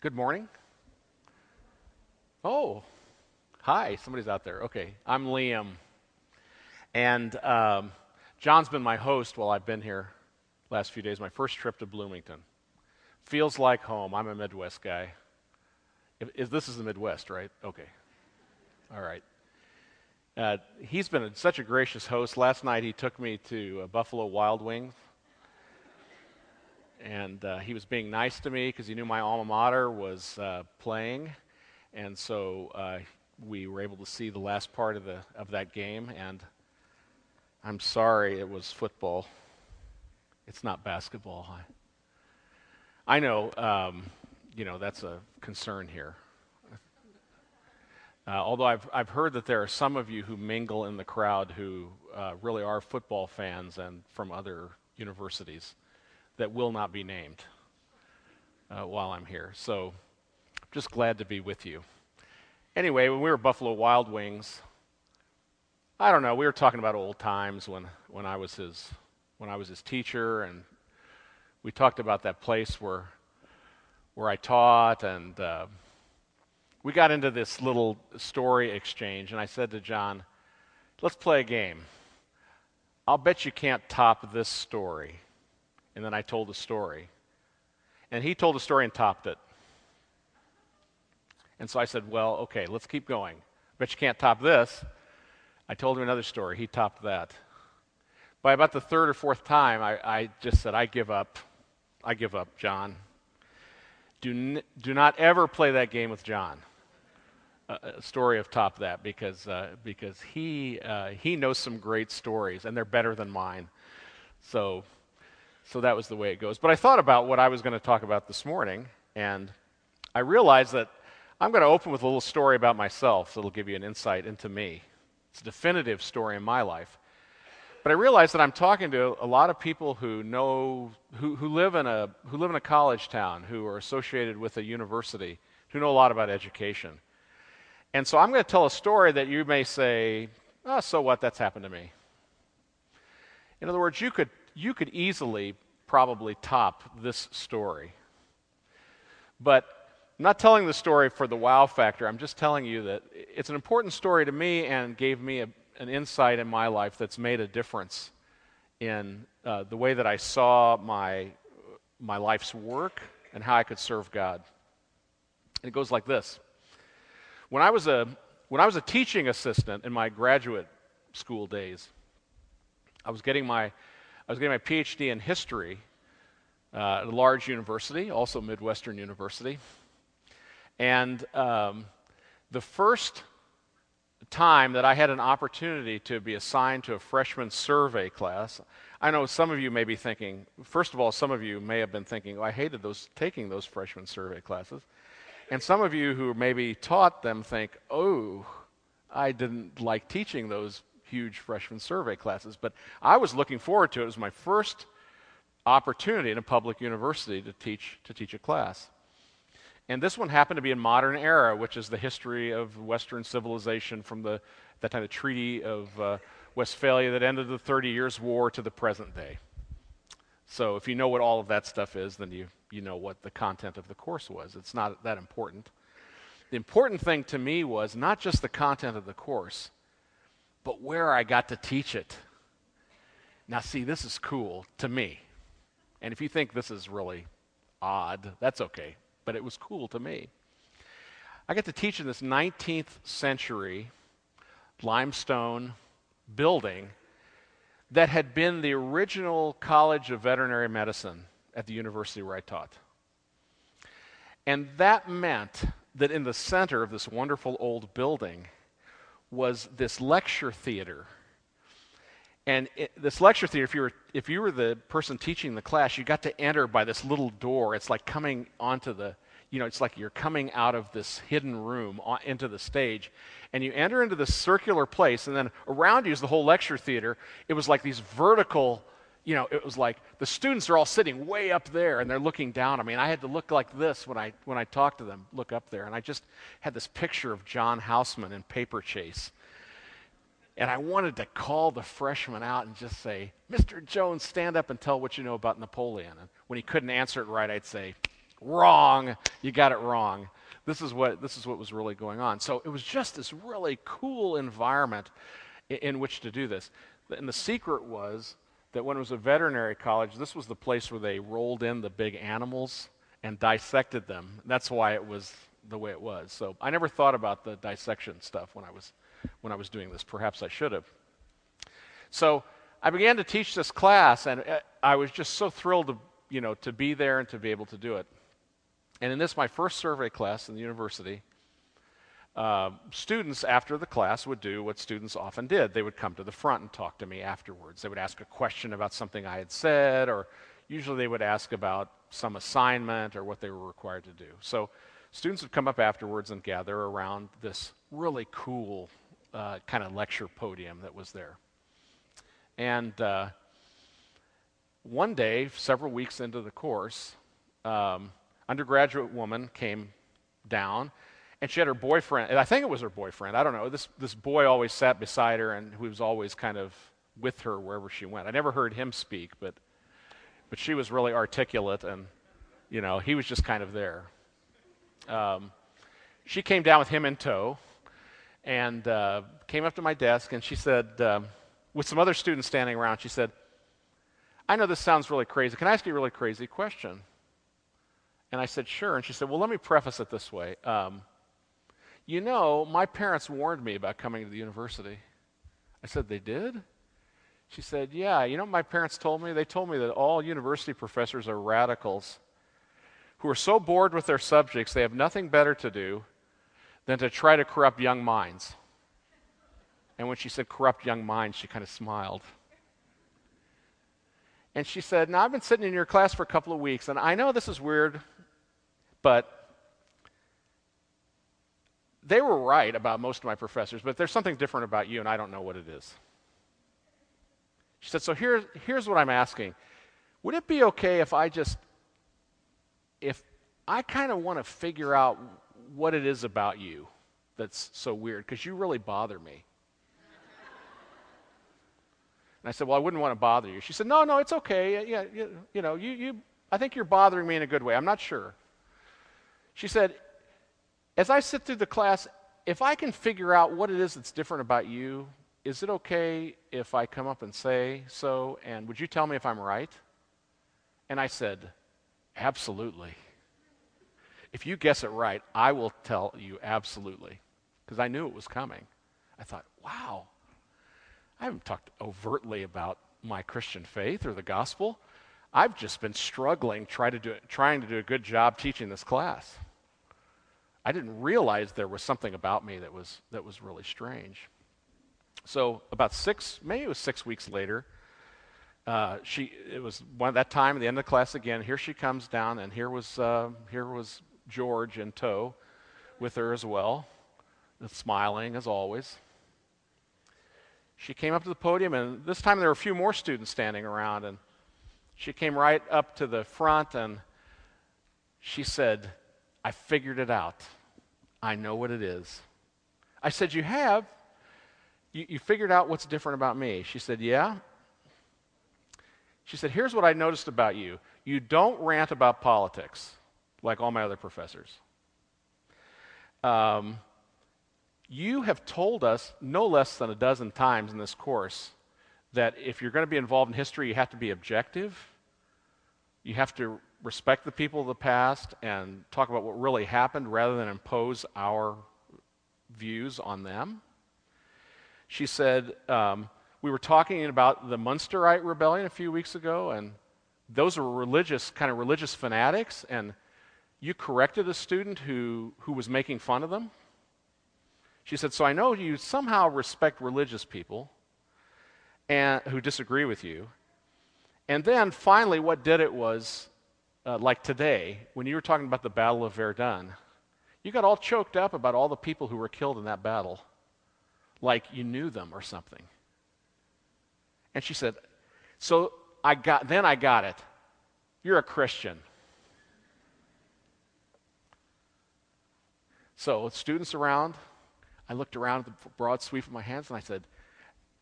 Good morning. Oh, hi, somebody's out there. Okay, I'm Liam. And um, John's been my host while I've been here last few days, my first trip to Bloomington. Feels like home. I'm a Midwest guy. If, if this is the Midwest, right? Okay. All right. Uh, he's been a, such a gracious host. Last night he took me to uh, Buffalo Wild Wings and uh, he was being nice to me because he knew my alma mater was uh, playing, and so uh, we were able to see the last part of the of that game. And I'm sorry, it was football. It's not basketball. I, I know, um, you know, that's a concern here. Uh, although I've, I've heard that there are some of you who mingle in the crowd who uh, really are football fans and from other universities that will not be named uh, while I'm here. So just glad to be with you. Anyway, when we were Buffalo Wild Wings, I don't know, we were talking about old times when, when, I, was his, when I was his teacher, and we talked about that place where, where I taught, and uh, we got into this little story exchange, and I said to John, let's play a game. I'll bet you can't top this story and then I told a story. And he told a story and topped it. And so I said, Well, okay, let's keep going. But you can't top this. I told him another story. He topped that. By about the third or fourth time, I, I just said, I give up. I give up, John. Do, n- do not ever play that game with John. a story of top that because, uh, because he, uh, he knows some great stories, and they're better than mine. So so that was the way it goes. But I thought about what I was going to talk about this morning, and I realized that I'm going to open with a little story about myself that'll give you an insight into me. It's a definitive story in my life. But I realized that I'm talking to a lot of people who know, who, who, live in a, who live in a college town, who are associated with a university, who know a lot about education. And so I'm going to tell a story that you may say, oh, so what, that's happened to me. In other words, you could you could easily probably top this story. But I'm not telling the story for the wow factor. I'm just telling you that it's an important story to me and gave me a, an insight in my life that's made a difference in uh, the way that I saw my, my life's work and how I could serve God. And it goes like this. When I was a, when I was a teaching assistant in my graduate school days, I was getting my I was getting my PhD in history uh, at a large university, also Midwestern University. And um, the first time that I had an opportunity to be assigned to a freshman survey class, I know some of you may be thinking, first of all, some of you may have been thinking, oh, I hated those, taking those freshman survey classes. And some of you who maybe taught them think, oh, I didn't like teaching those huge freshman survey classes. But I was looking forward to it. It was my first opportunity in a public university to teach, to teach a class. And this one happened to be in modern era, which is the history of Western civilization from the that time the Treaty of uh, Westphalia that ended the Thirty Years' War to the present day. So if you know what all of that stuff is, then you, you know what the content of the course was. It's not that important. The important thing to me was not just the content of the course, but where I got to teach it. Now, see, this is cool to me. And if you think this is really odd, that's okay. But it was cool to me. I got to teach in this 19th century limestone building that had been the original College of Veterinary Medicine at the university where I taught. And that meant that in the center of this wonderful old building was this lecture theater. And it, this lecture theater, if you, were, if you were the person teaching the class, you got to enter by this little door. It's like coming onto the, you know, it's like you're coming out of this hidden room into the stage. And you enter into this circular place, and then around you is the whole lecture theater. It was like these vertical you know, it was like the students are all sitting way up there and they're looking down. I mean, I had to look like this when I when I talked to them, look up there, and I just had this picture of John Houseman in Paper Chase. And I wanted to call the freshman out and just say, Mr. Jones, stand up and tell what you know about Napoleon. And when he couldn't answer it right, I'd say, Wrong. You got it wrong. This is what this is what was really going on. So it was just this really cool environment in, in which to do this. And the secret was that when it was a veterinary college, this was the place where they rolled in the big animals and dissected them. That's why it was the way it was. So I never thought about the dissection stuff when I was when I was doing this. Perhaps I should have. So I began to teach this class, and uh, I was just so thrilled to you know to be there and to be able to do it. And in this, my first survey class in the university, uh, students after the class would do what students often did. They would come to the front and talk to me afterwards. They would ask a question about something I had said, or usually they would ask about some assignment or what they were required to do. So students would come up afterwards and gather around this really cool uh, kind of lecture podium that was there. And uh, one day, several weeks into the course, um, undergraduate woman came down and she had her boyfriend, I think it was her boyfriend, I don't know. This, this boy always sat beside her and who was always kind of with her wherever she went. I never heard him speak, but, but she was really articulate and, you know, he was just kind of there. Um, she came down with him in tow and uh, came up to my desk and she said, um, with some other students standing around, she said, I know this sounds really crazy. Can I ask you a really crazy question? And I said, Sure. And she said, Well, let me preface it this way. Um, you know, my parents warned me about coming to the university. I said, They did? She said, Yeah. You know my parents told me? They told me that all university professors are radicals who are so bored with their subjects they have nothing better to do than to try to corrupt young minds. And when she said corrupt young minds, she kind of smiled. And she said, Now, I've been sitting in your class for a couple of weeks, and I know this is weird. But they were right about most of my professors, but there's something different about you, and I don't know what it is. She said, So here's, here's what I'm asking. Would it be okay if I just, if I kind of want to figure out what it is about you that's so weird, because you really bother me? And I said, Well, I wouldn't want to bother you. She said, No, no, it's okay. Yeah, you, you know, you, you, I think you're bothering me in a good way. I'm not sure. She said, As I sit through the class, if I can figure out what it is that's different about you, is it okay if I come up and say so? And would you tell me if I'm right? And I said, Absolutely. If you guess it right, I will tell you absolutely. Because I knew it was coming. I thought, wow, I haven't talked overtly about my Christian faith or the gospel. I've just been struggling try to do, trying to do a good job teaching this class. I didn't realize there was something about me that was, that was really strange. So, about six, maybe it was six weeks later, uh, she, it was one, that time at the end of the class again. Here she comes down, and here was, uh, here was George in tow with her as well, smiling as always. She came up to the podium, and this time there were a few more students standing around, and she came right up to the front and she said, I figured it out. I know what it is. I said, You have? You, you figured out what's different about me? She said, Yeah. She said, Here's what I noticed about you you don't rant about politics like all my other professors. Um, you have told us no less than a dozen times in this course that if you're going to be involved in history, you have to be objective. You have to respect the people of the past and talk about what really happened rather than impose our views on them. She said, um, We were talking about the Munsterite rebellion a few weeks ago, and those were religious, kind of religious fanatics, and you corrected a student who, who was making fun of them. She said, So I know you somehow respect religious people and, who disagree with you. And then finally, what did it was uh, like today, when you were talking about the Battle of Verdun, you got all choked up about all the people who were killed in that battle, like you knew them or something. And she said, So I got, then I got it. You're a Christian. So, students around, I looked around at the broad sweep of my hands and I said,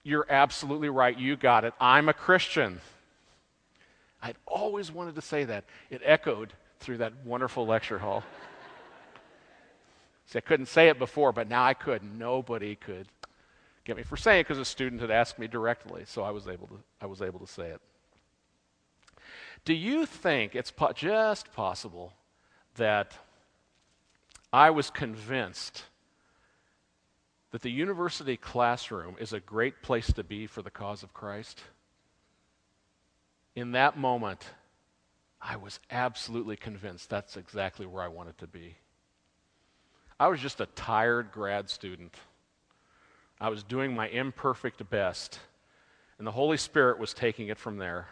You're absolutely right. You got it. I'm a Christian. I'd always wanted to say that. It echoed through that wonderful lecture hall. See, I couldn't say it before, but now I could. Nobody could get me for saying it because a student had asked me directly, so I was able to, I was able to say it. Do you think it's po- just possible that I was convinced that the university classroom is a great place to be for the cause of Christ? In that moment, I was absolutely convinced that's exactly where I wanted to be. I was just a tired grad student. I was doing my imperfect best, and the Holy Spirit was taking it from there.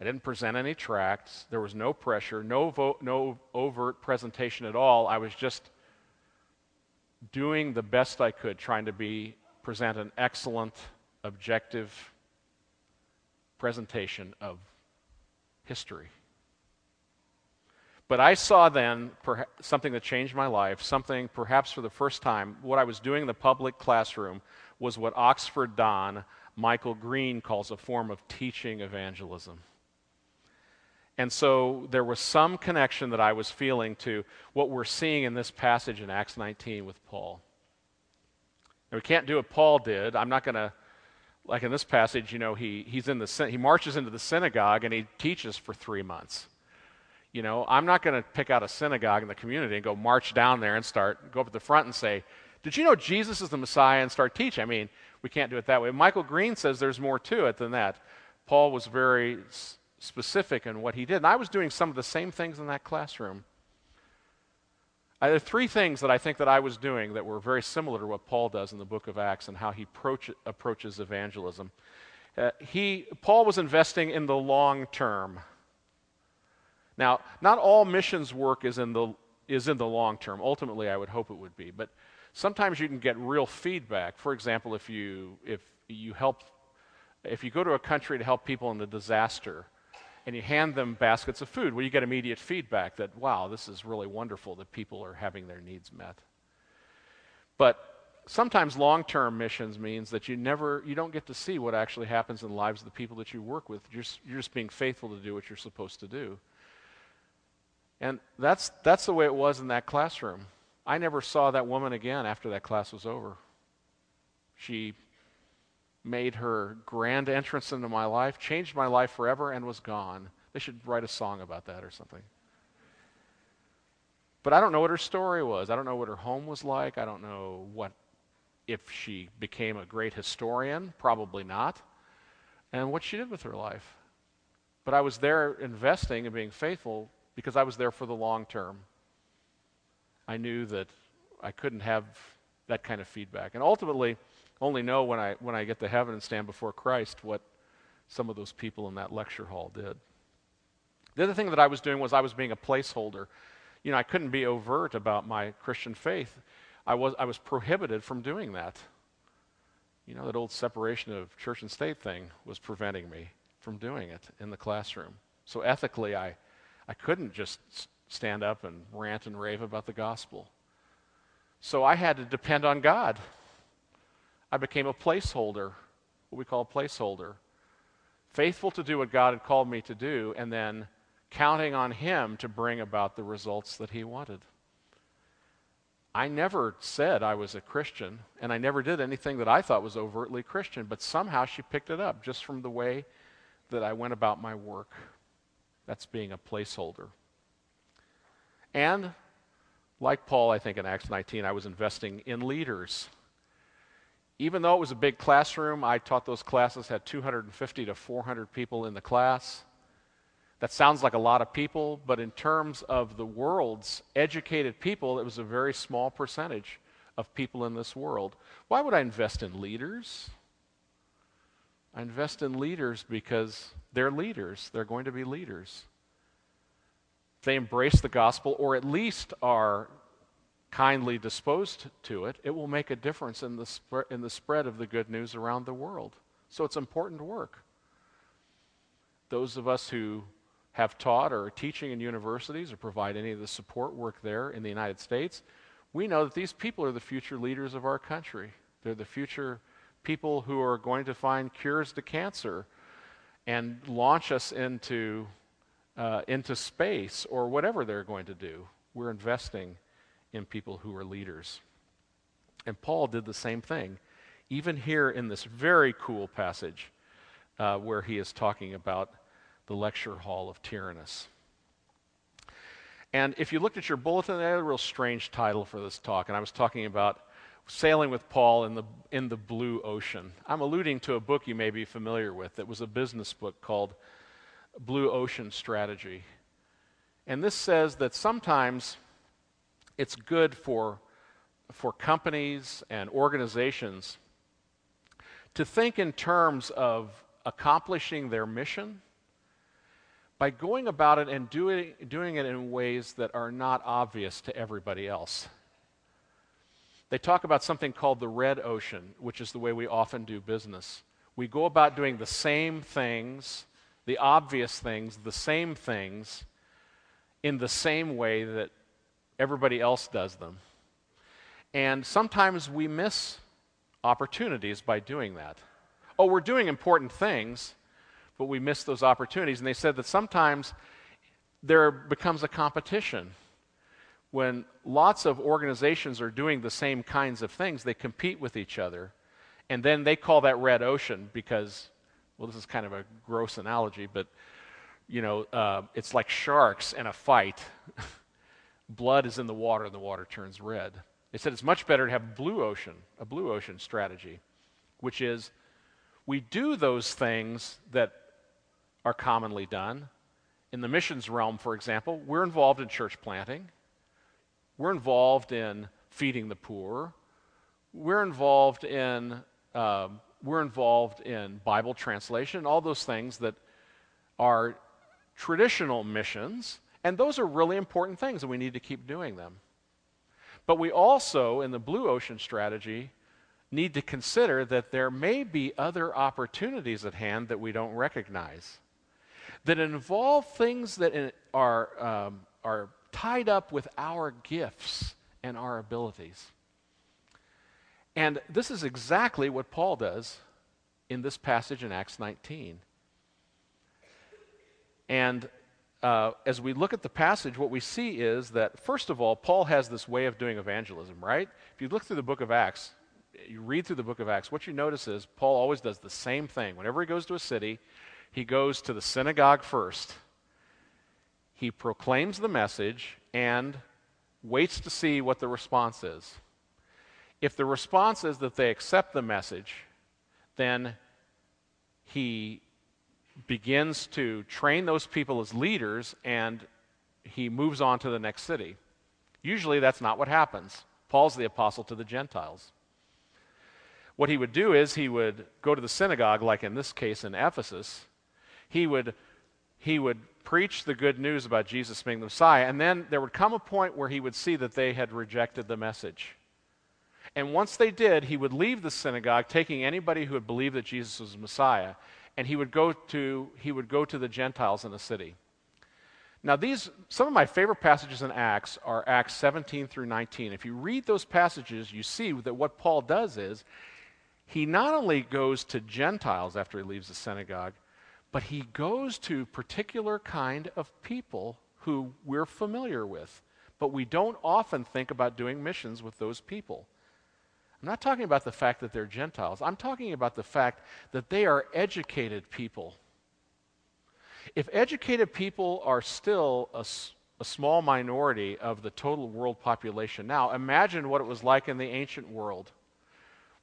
I didn't present any tracts. There was no pressure, no, vo- no overt presentation at all. I was just doing the best I could, trying to be present an excellent, objective presentation of history. But I saw then something that changed my life, something perhaps for the first time. What I was doing in the public classroom was what Oxford Don Michael Green calls a form of teaching evangelism. And so there was some connection that I was feeling to what we're seeing in this passage in Acts 19 with Paul. And we can't do what Paul did. I'm not going to, like in this passage, you know, he, he's in the, he marches into the synagogue and he teaches for three months. You know, I'm not going to pick out a synagogue in the community and go march down there and start, go up at the front and say, Did you know Jesus is the Messiah and start teaching? I mean, we can't do it that way. Michael Green says there's more to it than that. Paul was very specific in what he did. And I was doing some of the same things in that classroom. I, there are three things that I think that I was doing that were very similar to what Paul does in the book of Acts and how he approach, approaches evangelism. Uh, he, Paul was investing in the long term. Now, not all missions work is in the, is in the long term. Ultimately, I would hope it would be. But sometimes you can get real feedback. For example, if you, if you help, if you go to a country to help people in a disaster, and you hand them baskets of food, well, you get immediate feedback that, wow, this is really wonderful that people are having their needs met. But sometimes long-term missions means that you never, you don't get to see what actually happens in the lives of the people that you work with. You're, you're just being faithful to do what you're supposed to do. And that's, that's the way it was in that classroom. I never saw that woman again after that class was over. She made her grand entrance into my life, changed my life forever, and was gone. They should write a song about that or something. But I don't know what her story was. I don't know what her home was like. I don't know what if she became a great historian, probably not, and what she did with her life. But I was there investing and being faithful because I was there for the long term. I knew that I couldn't have that kind of feedback. And ultimately, only know when I, when I get to heaven and stand before Christ what some of those people in that lecture hall did. The other thing that I was doing was I was being a placeholder. You know, I couldn't be overt about my Christian faith. I was, I was prohibited from doing that. You know, that old separation of church and state thing was preventing me from doing it in the classroom. So ethically, I, I couldn't just stand up and rant and rave about the gospel. So I had to depend on God. I became a placeholder, what we call a placeholder. Faithful to do what God had called me to do, and then counting on Him to bring about the results that He wanted. I never said I was a Christian, and I never did anything that I thought was overtly Christian, but somehow she picked it up just from the way that I went about my work. That's being a placeholder. And like Paul, I think in Acts 19, I was investing in leaders even though it was a big classroom, I taught those classes, had 250 to 400 people in the class. That sounds like a lot of people, but in terms of the world's educated people, it was a very small percentage of people in this world. Why would I invest in leaders? I invest in leaders because they're leaders. They're going to be leaders. They embrace the gospel, or at least are kindly disposed to it, it will make a difference in the, sp- in the spread of the good news around the world. So it's important work. Those of us who have taught or are teaching in universities or provide any of the support work there in the United States, we know that these people are the future leaders of our country. They're the future people who are going to find cures to cancer and launch us into uh, into space or whatever they're going to do. We're investing in people who are leaders. And Paul did the same thing, even here in this very cool passage uh, where he is talking about the lecture hall of Tyrannus. And if you looked at your bulletin, they had a real strange title for this talk, and I was talking about sailing with Paul in the, in the blue ocean. I'm alluding to a book you may be familiar with that was a business book called Blue Ocean Strategy. And this says that sometimes it's good for, for companies and organizations to think in terms of accomplishing their mission by going about it and doing, doing it in ways that are not obvious to everybody else. They talk about something called the red ocean, which is the way we often do business. We go about doing the same things, the obvious things, the same things, in the same way that everybody else does them. And sometimes we miss opportunities by doing that. Oh, we're doing important things, but we miss those opportunities. And they said that sometimes there becomes a competition. When lots of organizations are doing the same kinds of things, they compete with each other. And then they call that red ocean because, well, this is kind of a gross analogy, but, you know, uh, it's like sharks in a fight. Blood is in the water and the water turns red. They said it's much better to have blue ocean, a blue ocean strategy, which is we do those things that are commonly done. In the missions realm, for example, we're involved in church planting, we're involved in feeding the poor, we're involved in um, we're involved in Bible translation, all those things that are traditional missions, and those are really important things, and we need to keep doing them. But we also, in the Blue Ocean strategy, need to consider that there may be other opportunities at hand that we don't recognize that involve things that are, um, are tied up with our gifts and our abilities. And this is exactly what Paul does in this passage in Acts 19. And uh, as we look at the passage, what we see is that, first of all, Paul has this way of doing evangelism, right? If you look through the book of Acts, you read through the book of Acts, what you notice is Paul always does the same thing. Whenever he goes to a city, he goes to the synagogue first, he proclaims the message, and waits to see what the response is. If the response is that they accept the message, then he begins to train those people as leaders and he moves on to the next city. Usually that's not what happens. Paul's the apostle to the Gentiles. What he would do is he would go to the synagogue, like in this case in Ephesus, he would, he would preach the good news about Jesus being the Messiah, and then there would come a point where he would see that they had rejected the message. And once they did, he would leave the synagogue, taking anybody who had believed that Jesus was the Messiah, and he would go to, he would go to the Gentiles in the city. Now, these, some of my favorite passages in Acts are Acts 17 through 19. If you read those passages, you see that what Paul does is he not only goes to Gentiles after he leaves the synagogue, but he goes to particular kind of people who we're familiar with, but we don't often think about doing missions with those people. I'm not talking about the fact that they're Gentiles. I'm talking about the fact that they are educated people. If educated people are still a, a, small minority of the total world population now, imagine what it was like in the ancient world,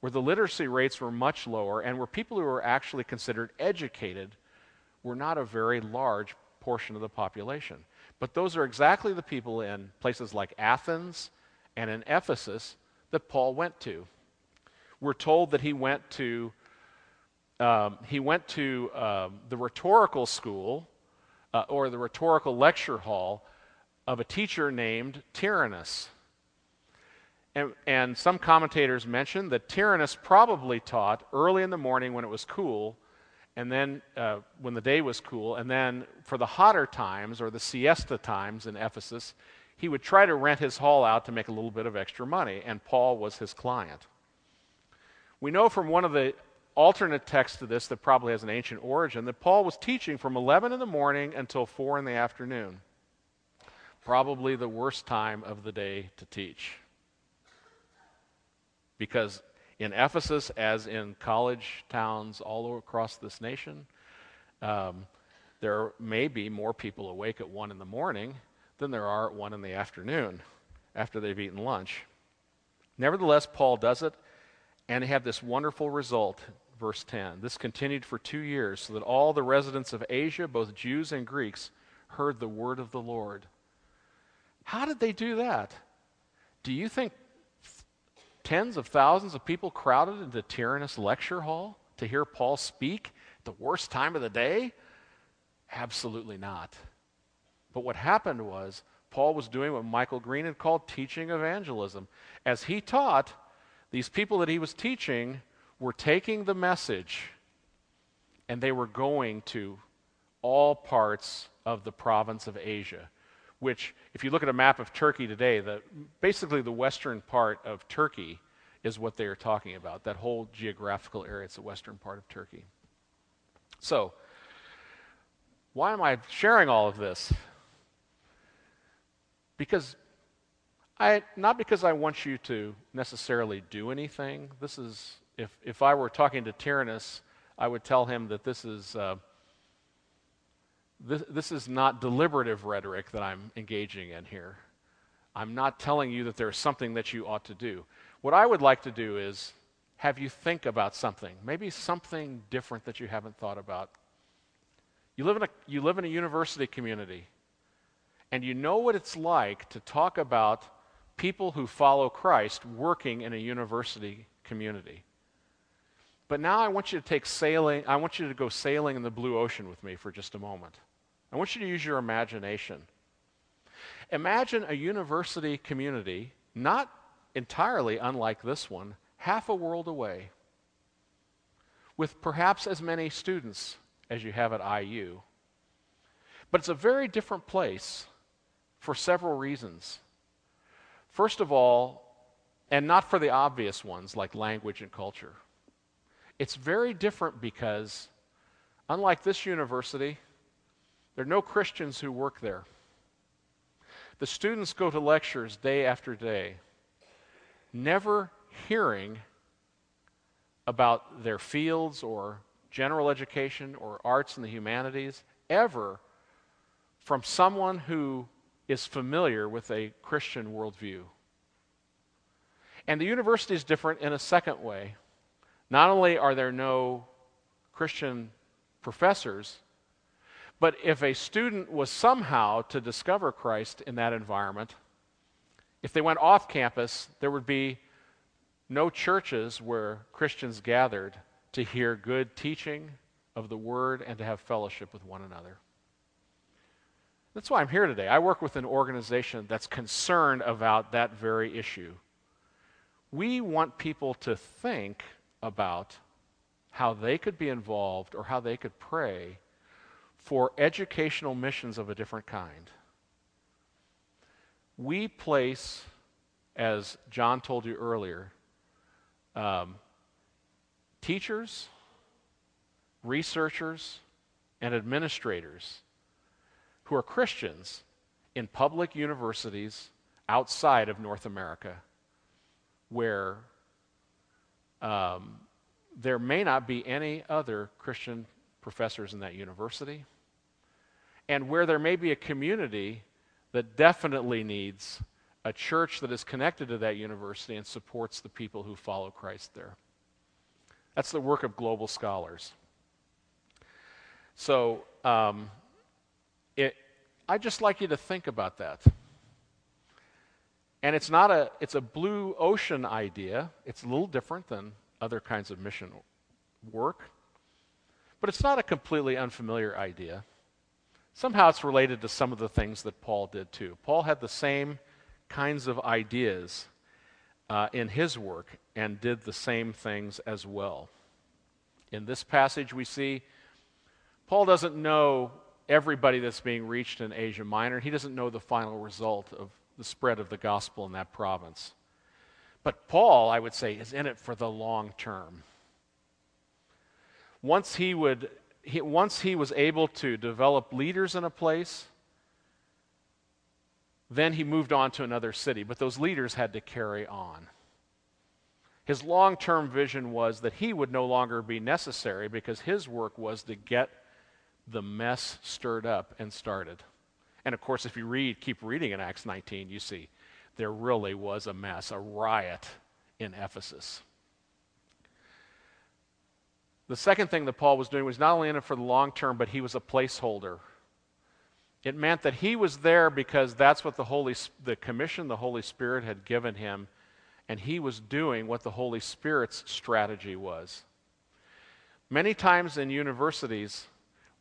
where the literacy rates were much lower and where people who were actually considered educated were not a very large portion of the population. But those are exactly the people in places like Athens and in Ephesus that Paul went to. We're told that he went to um, he went to um, the rhetorical school uh, or the rhetorical lecture hall of a teacher named Tyrannus. And, and some commentators mention that Tyrannus probably taught early in the morning when it was cool and then uh, when the day was cool, and then for the hotter times or the siesta times in Ephesus, he would try to rent his hall out to make a little bit of extra money, and Paul was his client. We know from one of the alternate texts to this that probably has an ancient origin that Paul was teaching from 11 in the morning until 4 in the afternoon. Probably the worst time of the day to teach. Because in Ephesus, as in college towns all across this nation, um, there may be more people awake at 1 in the morning than there are at 1 in the afternoon after they've eaten lunch. Nevertheless, Paul does it, and have this wonderful result. Verse 10 This continued for two years, so that all the residents of Asia, both Jews and Greeks, heard the word of the Lord. How did they do that? Do you think tens of thousands of people crowded into Tyrannus lecture hall to hear Paul speak at the worst time of the day? Absolutely not. But what happened was Paul was doing what Michael Green had called teaching evangelism. As he taught, these people that he was teaching were taking the message and they were going to all parts of the province of Asia, which, if you look at a map of Turkey today, the, basically the western part of Turkey is what they are talking about. That whole geographical area, it's the western part of Turkey. So, why am I sharing all of this? Because I, not because I want you to necessarily do anything. This is, if, if I were talking to Tyrannus, I would tell him that this is, uh, this, this is not deliberative rhetoric that I'm engaging in here. I'm not telling you that there's something that you ought to do. What I would like to do is have you think about something, maybe something different that you haven't thought about. You live in a, you live in a university community and you know what it's like to talk about people who follow Christ working in a university community. But now I want you to take sailing, I want you to go sailing in the blue ocean with me for just a moment. I want you to use your imagination. Imagine a university community, not entirely unlike this one, half a world away, with perhaps as many students as you have at IU. But it's a very different place for several reasons. First of all, and not for the obvious ones like language and culture, it's very different because, unlike this university, there are no Christians who work there. The students go to lectures day after day, never hearing about their fields or general education or arts and the humanities ever from someone who is familiar with a Christian worldview. And the university is different in a second way. Not only are there no Christian professors, but if a student was somehow to discover Christ in that environment, if they went off campus, there would be no churches where Christians gathered to hear good teaching of the Word and to have fellowship with one another. That's why I'm here today. I work with an organization that's concerned about that very issue. We want people to think about how they could be involved or how they could pray for educational missions of a different kind. We place, as John told you earlier, um, teachers, researchers, and administrators who are Christians in public universities outside of North America where um, there may not be any other Christian professors in that university, and where there may be a community that definitely needs a church that is connected to that university and supports the people who follow Christ there. That's the work of global scholars. So, um, I'd just like you to think about that. And it's not a it's a blue ocean idea. It's a little different than other kinds of mission work. But it's not a completely unfamiliar idea. Somehow it's related to some of the things that Paul did too. Paul had the same kinds of ideas uh, in his work and did the same things as well. In this passage, we see Paul doesn't know everybody that's being reached in Asia Minor. He doesn't know the final result of the spread of the gospel in that province. But Paul, I would say, is in it for the long term. once he would he, once he was able to develop leaders in a place, then he moved on to another city. But those leaders had to carry on. His long term vision was that he would no longer be necessary because his work was to get the mess stirred up and started. And of course, if you read, keep reading in Acts 19, you see there really was a mess, a riot in Ephesus. The second thing that Paul was doing was not only in it for the long term, but he was a placeholder. It meant that he was there because that's what the Holy the commission the Holy Spirit had given him, and he was doing what the Holy Spirit's strategy was. Many times in universities,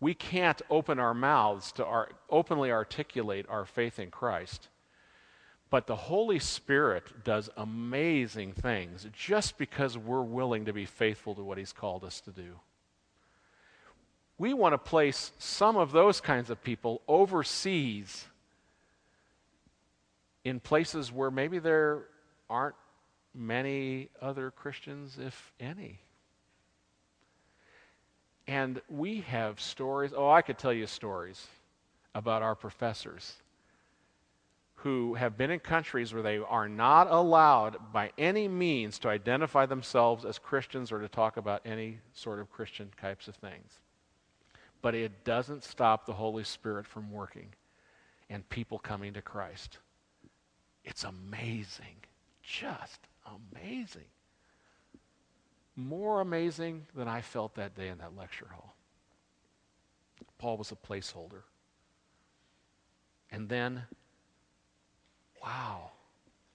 we can't open our mouths to our, openly articulate our faith in Christ. But the Holy Spirit does amazing things just because we're willing to be faithful to what He's called us to do. We want to place some of those kinds of people overseas in places where maybe there aren't many other Christians, if any. And we have stories. Oh, I could tell you stories about our professors who have been in countries where they are not allowed by any means to identify themselves as Christians or to talk about any sort of Christian types of things. But it doesn't stop the Holy Spirit from working and people coming to Christ. It's amazing. Just amazing. More amazing than I felt that day in that lecture hall. Paul was a placeholder. And then wow,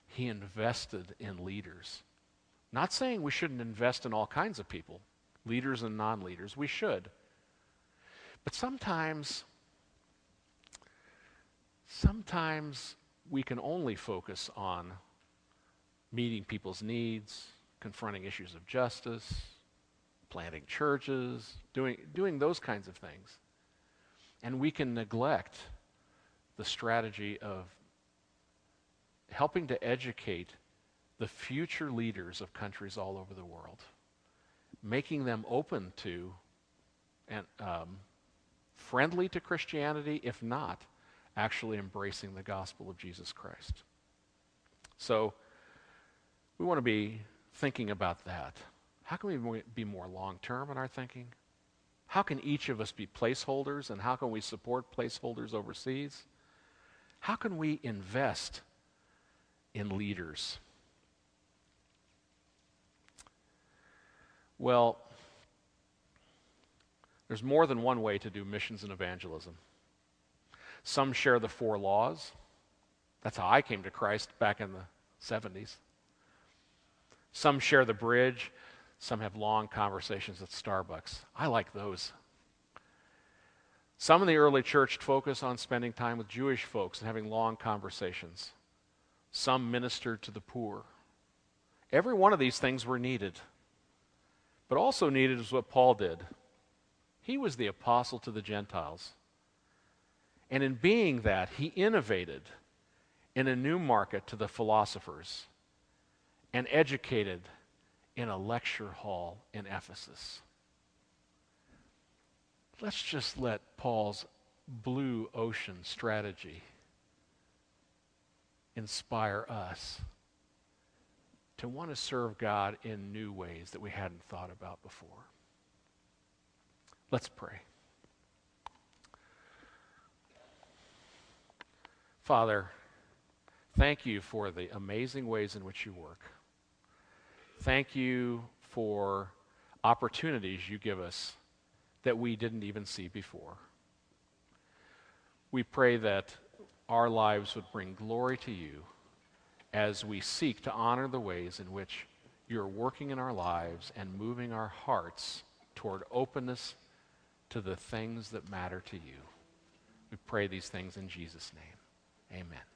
he invested in leaders. Not saying we shouldn't invest in all kinds of people, leaders and non leaders. We should. But sometimes, sometimes we can only focus on meeting people's needs, confronting issues of justice, planting churches, doing, doing those kinds of things. And we can neglect the strategy of helping to educate the future leaders of countries all over the world, making them open to and um, friendly to Christianity, if not actually embracing the gospel of Jesus Christ. So we want to be thinking about that. How can we be more long term in our thinking? How can each of us be placeholders, and how can we support placeholders overseas? How can we invest in leaders? Well, there's more than one way to do missions and evangelism. Some share the four laws. That's how I came to Christ back in the 70s. Some share the bridge. Some have long conversations at Starbucks. I like those. Some in the early church focus on spending time with Jewish folks and having long conversations. Some ministered to the poor. Every one of these things were needed. But also needed is what Paul did. He was the apostle to the Gentiles. And in being that, he innovated in a new market to the philosophers and educated in a lecture hall in Ephesus. Let's just let Paul's blue ocean strategy inspire us to want to serve God in new ways that we hadn't thought about before. Let's pray. Father, thank you for the amazing ways in which you work. Thank you for opportunities you give us that we didn't even see before. We pray that our lives would bring glory to you as we seek to honor the ways in which you're working in our lives and moving our hearts toward openness to the things that matter to you. We pray these things in Jesus' name. Amen.